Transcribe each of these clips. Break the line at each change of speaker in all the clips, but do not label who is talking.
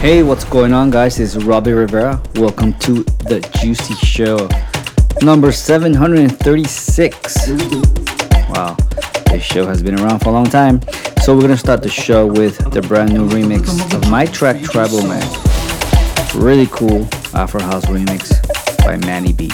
Hey, what's going on, guys? It's Robbie Rivera. Welcome to the Juicy Show, number 736. Wow, this show has been around for a long time. So, we're gonna start the show with the brand new remix of my track Tribal Man. Really cool Afro House remix by Manny B.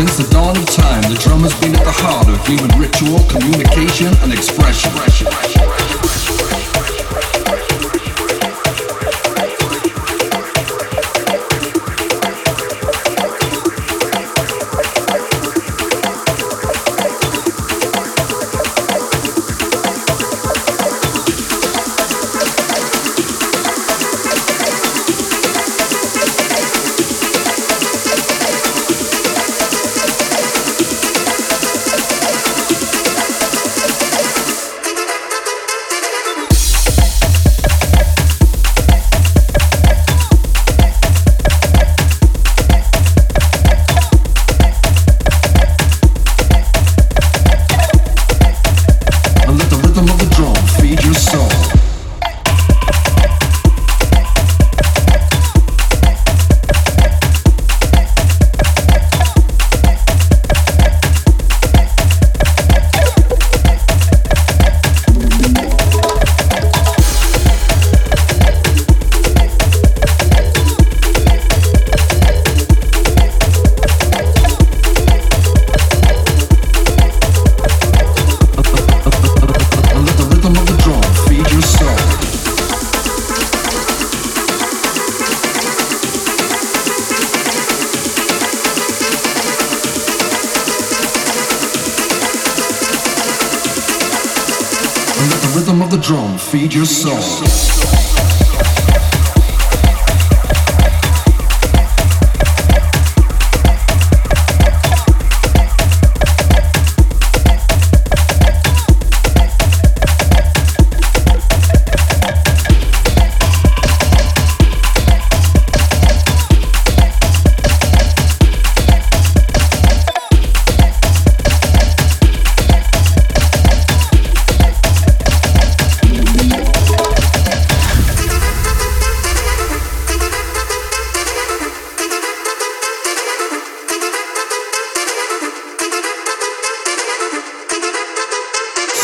Since the dawn of time, the drum has been at the heart of human ritual, communication, and expression.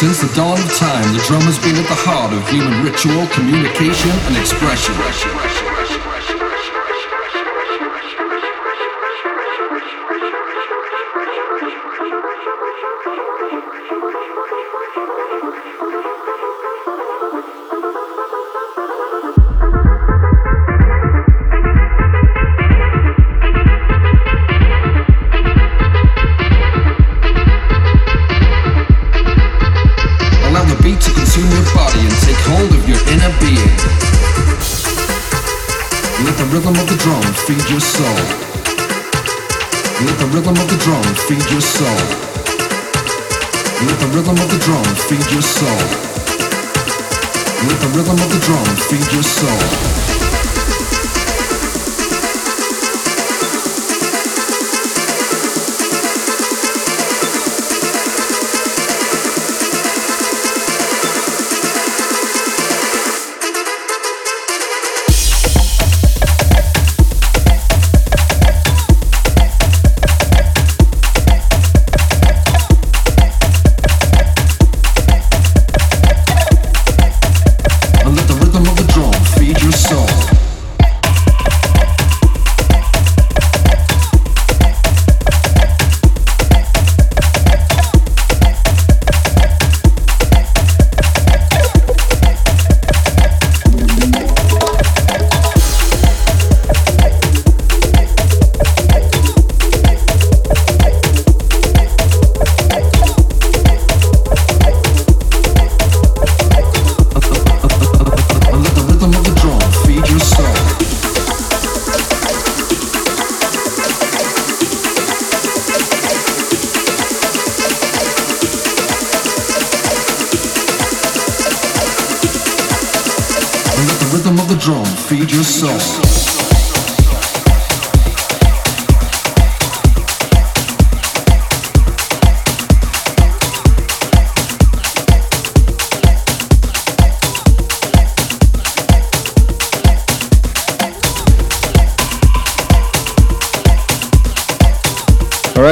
Since the dawn of time, the drum has been at the heart of human ritual, communication, and expression. Feed your soul. Let the rhythm of the drum feed your soul. Let the rhythm of the drum feed your soul.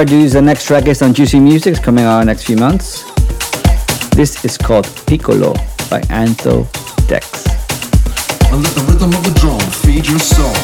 Dudes, the next track is on Juicy Music, it's coming out in the next few months. This is called Piccolo by Antho Dex.
Let the rhythm of the drum feed your soul.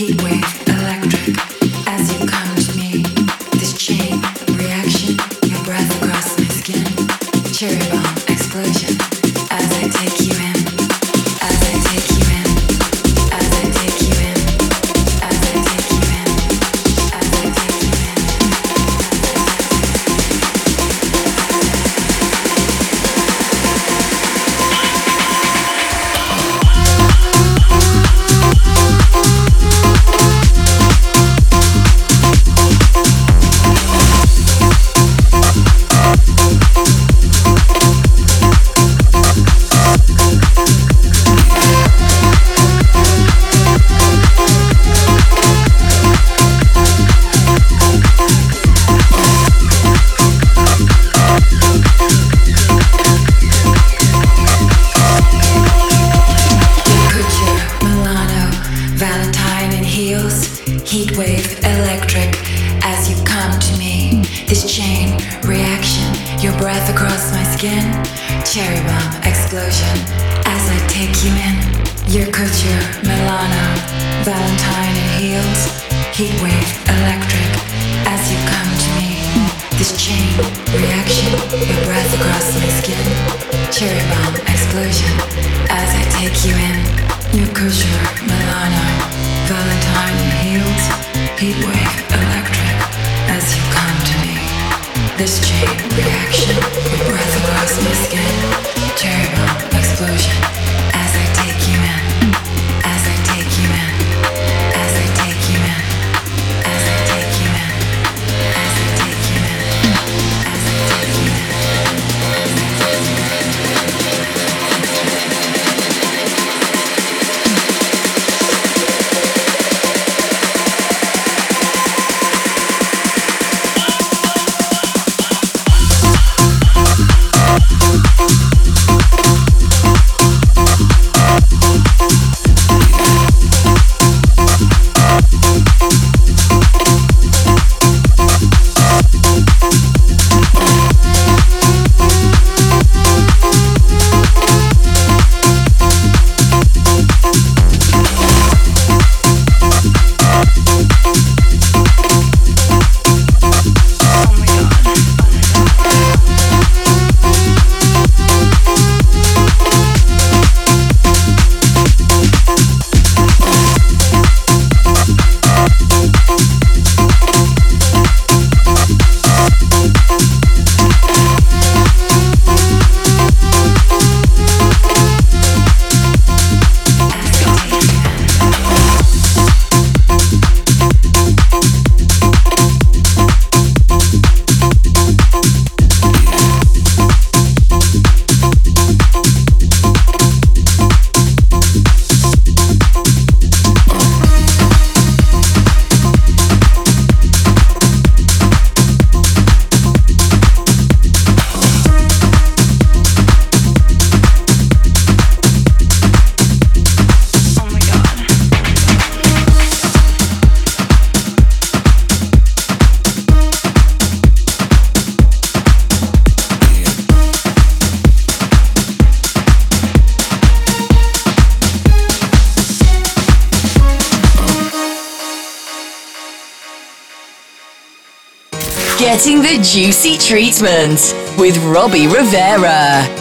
keep Way.
Getting the juicy treatment with Robbie Rivera.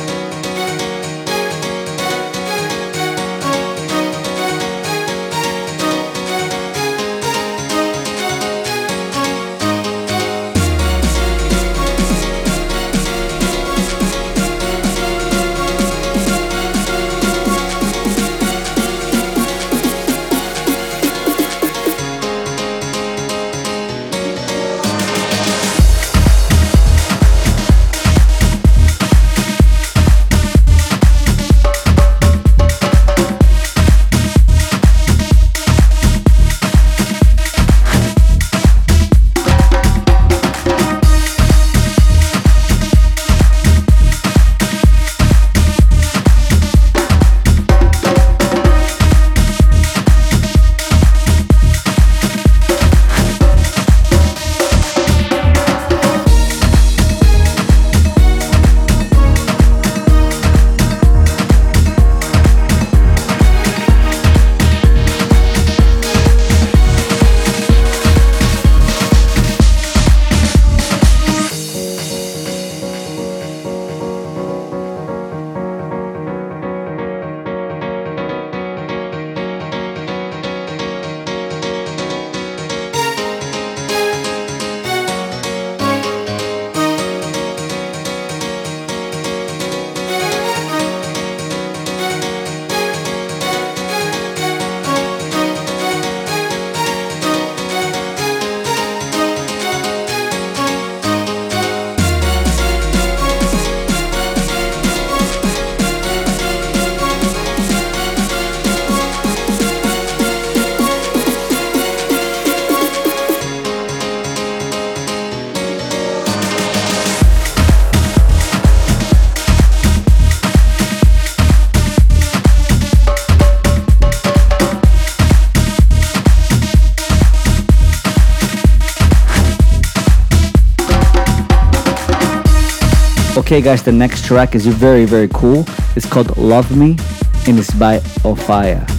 Okay, guys, the next track is very, very cool. It's called Love Me and it's by Ofaya.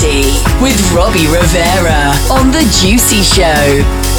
Party with Robbie Rivera on The Juicy Show.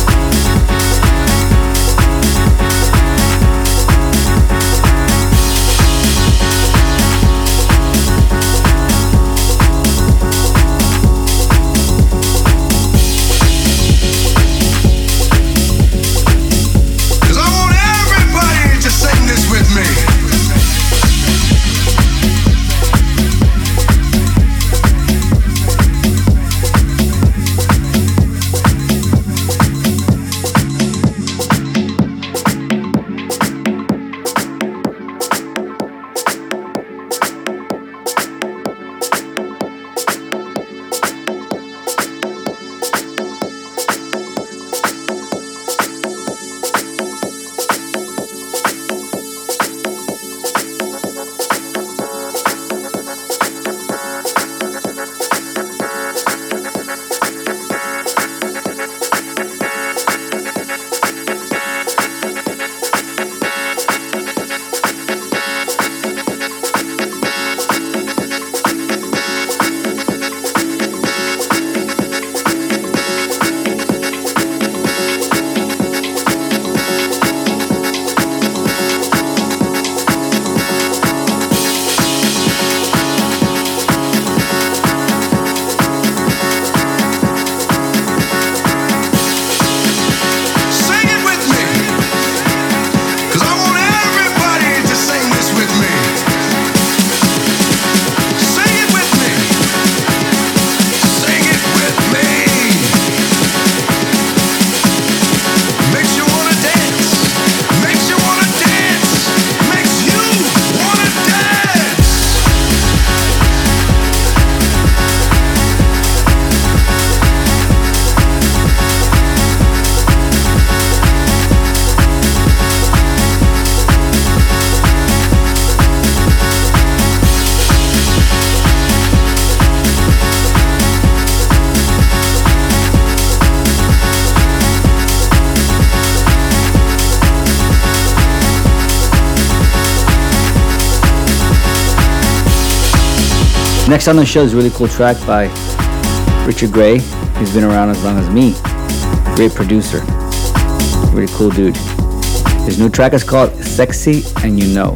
Next on the show is a really cool track by Richard Gray. He's been around as long as me. Great producer. Really cool dude. His new track is called Sexy and You Know.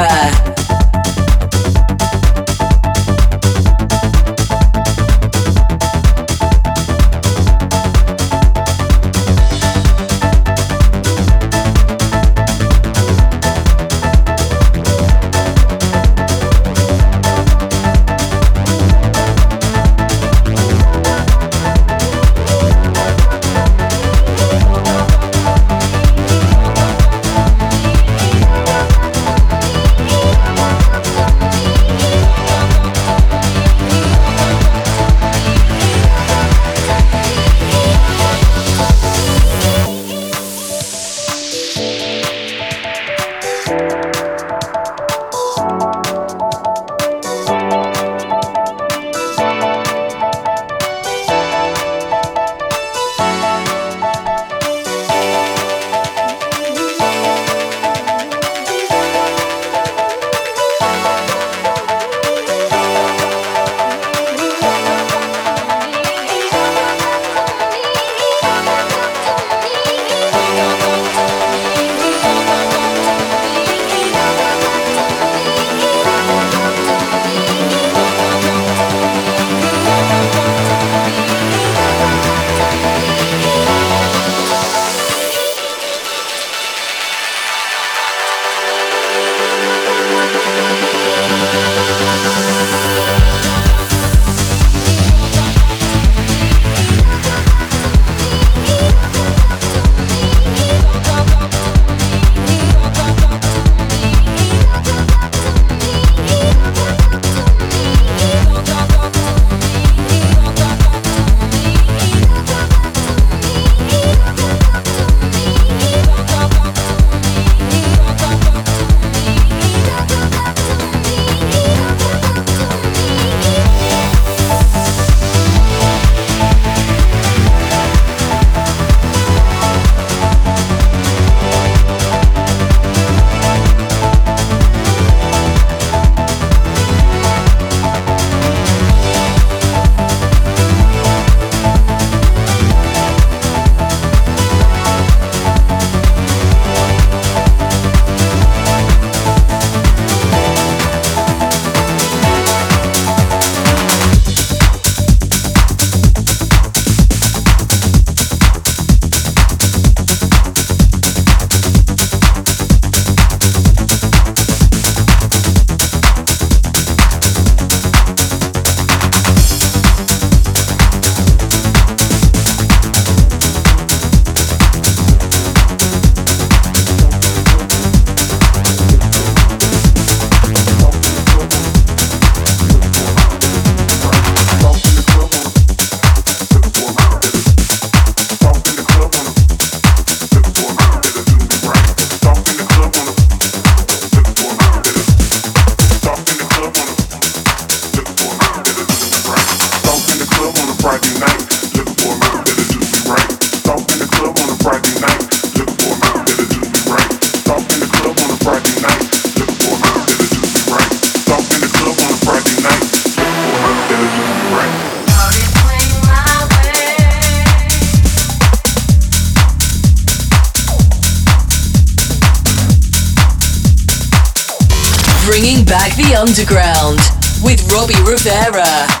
bringing back the underground with Robbie Rivera.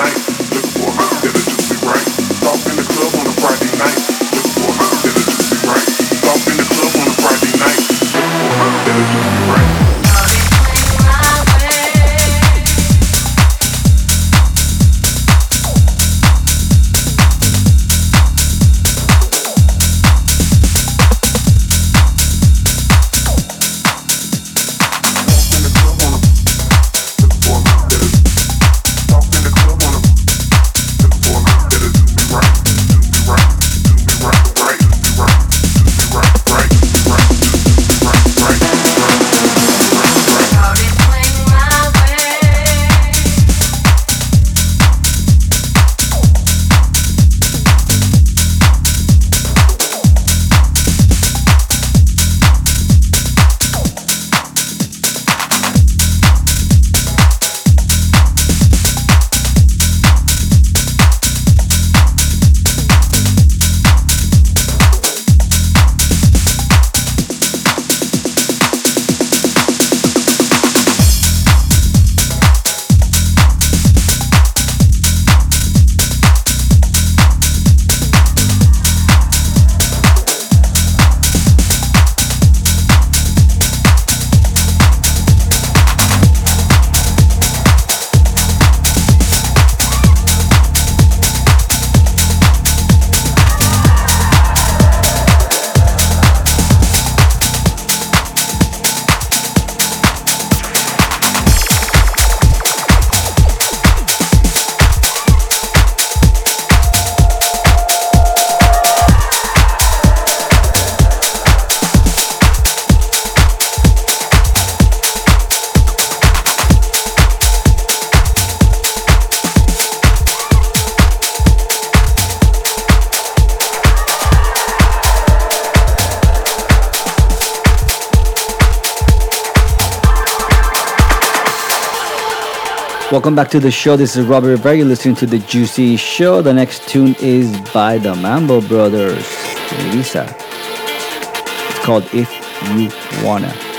tonight.
Welcome back to the show. This is Robert Rivera. You're listening to the Juicy Show. The next tune is by the Mambo Brothers, Lisa. It's called If You Wanna.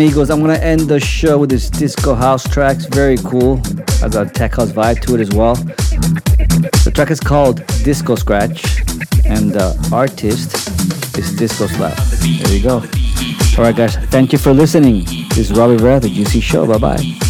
amigos. I'm gonna end the show with this disco house track. It's very cool. Has a tech house vibe to it as well. The track is called Disco Scratch, and the artist is Disco Slap. There you go. All right, guys. Thank you for listening. This is Robbie Rivera, the Juicy Show. Bye bye.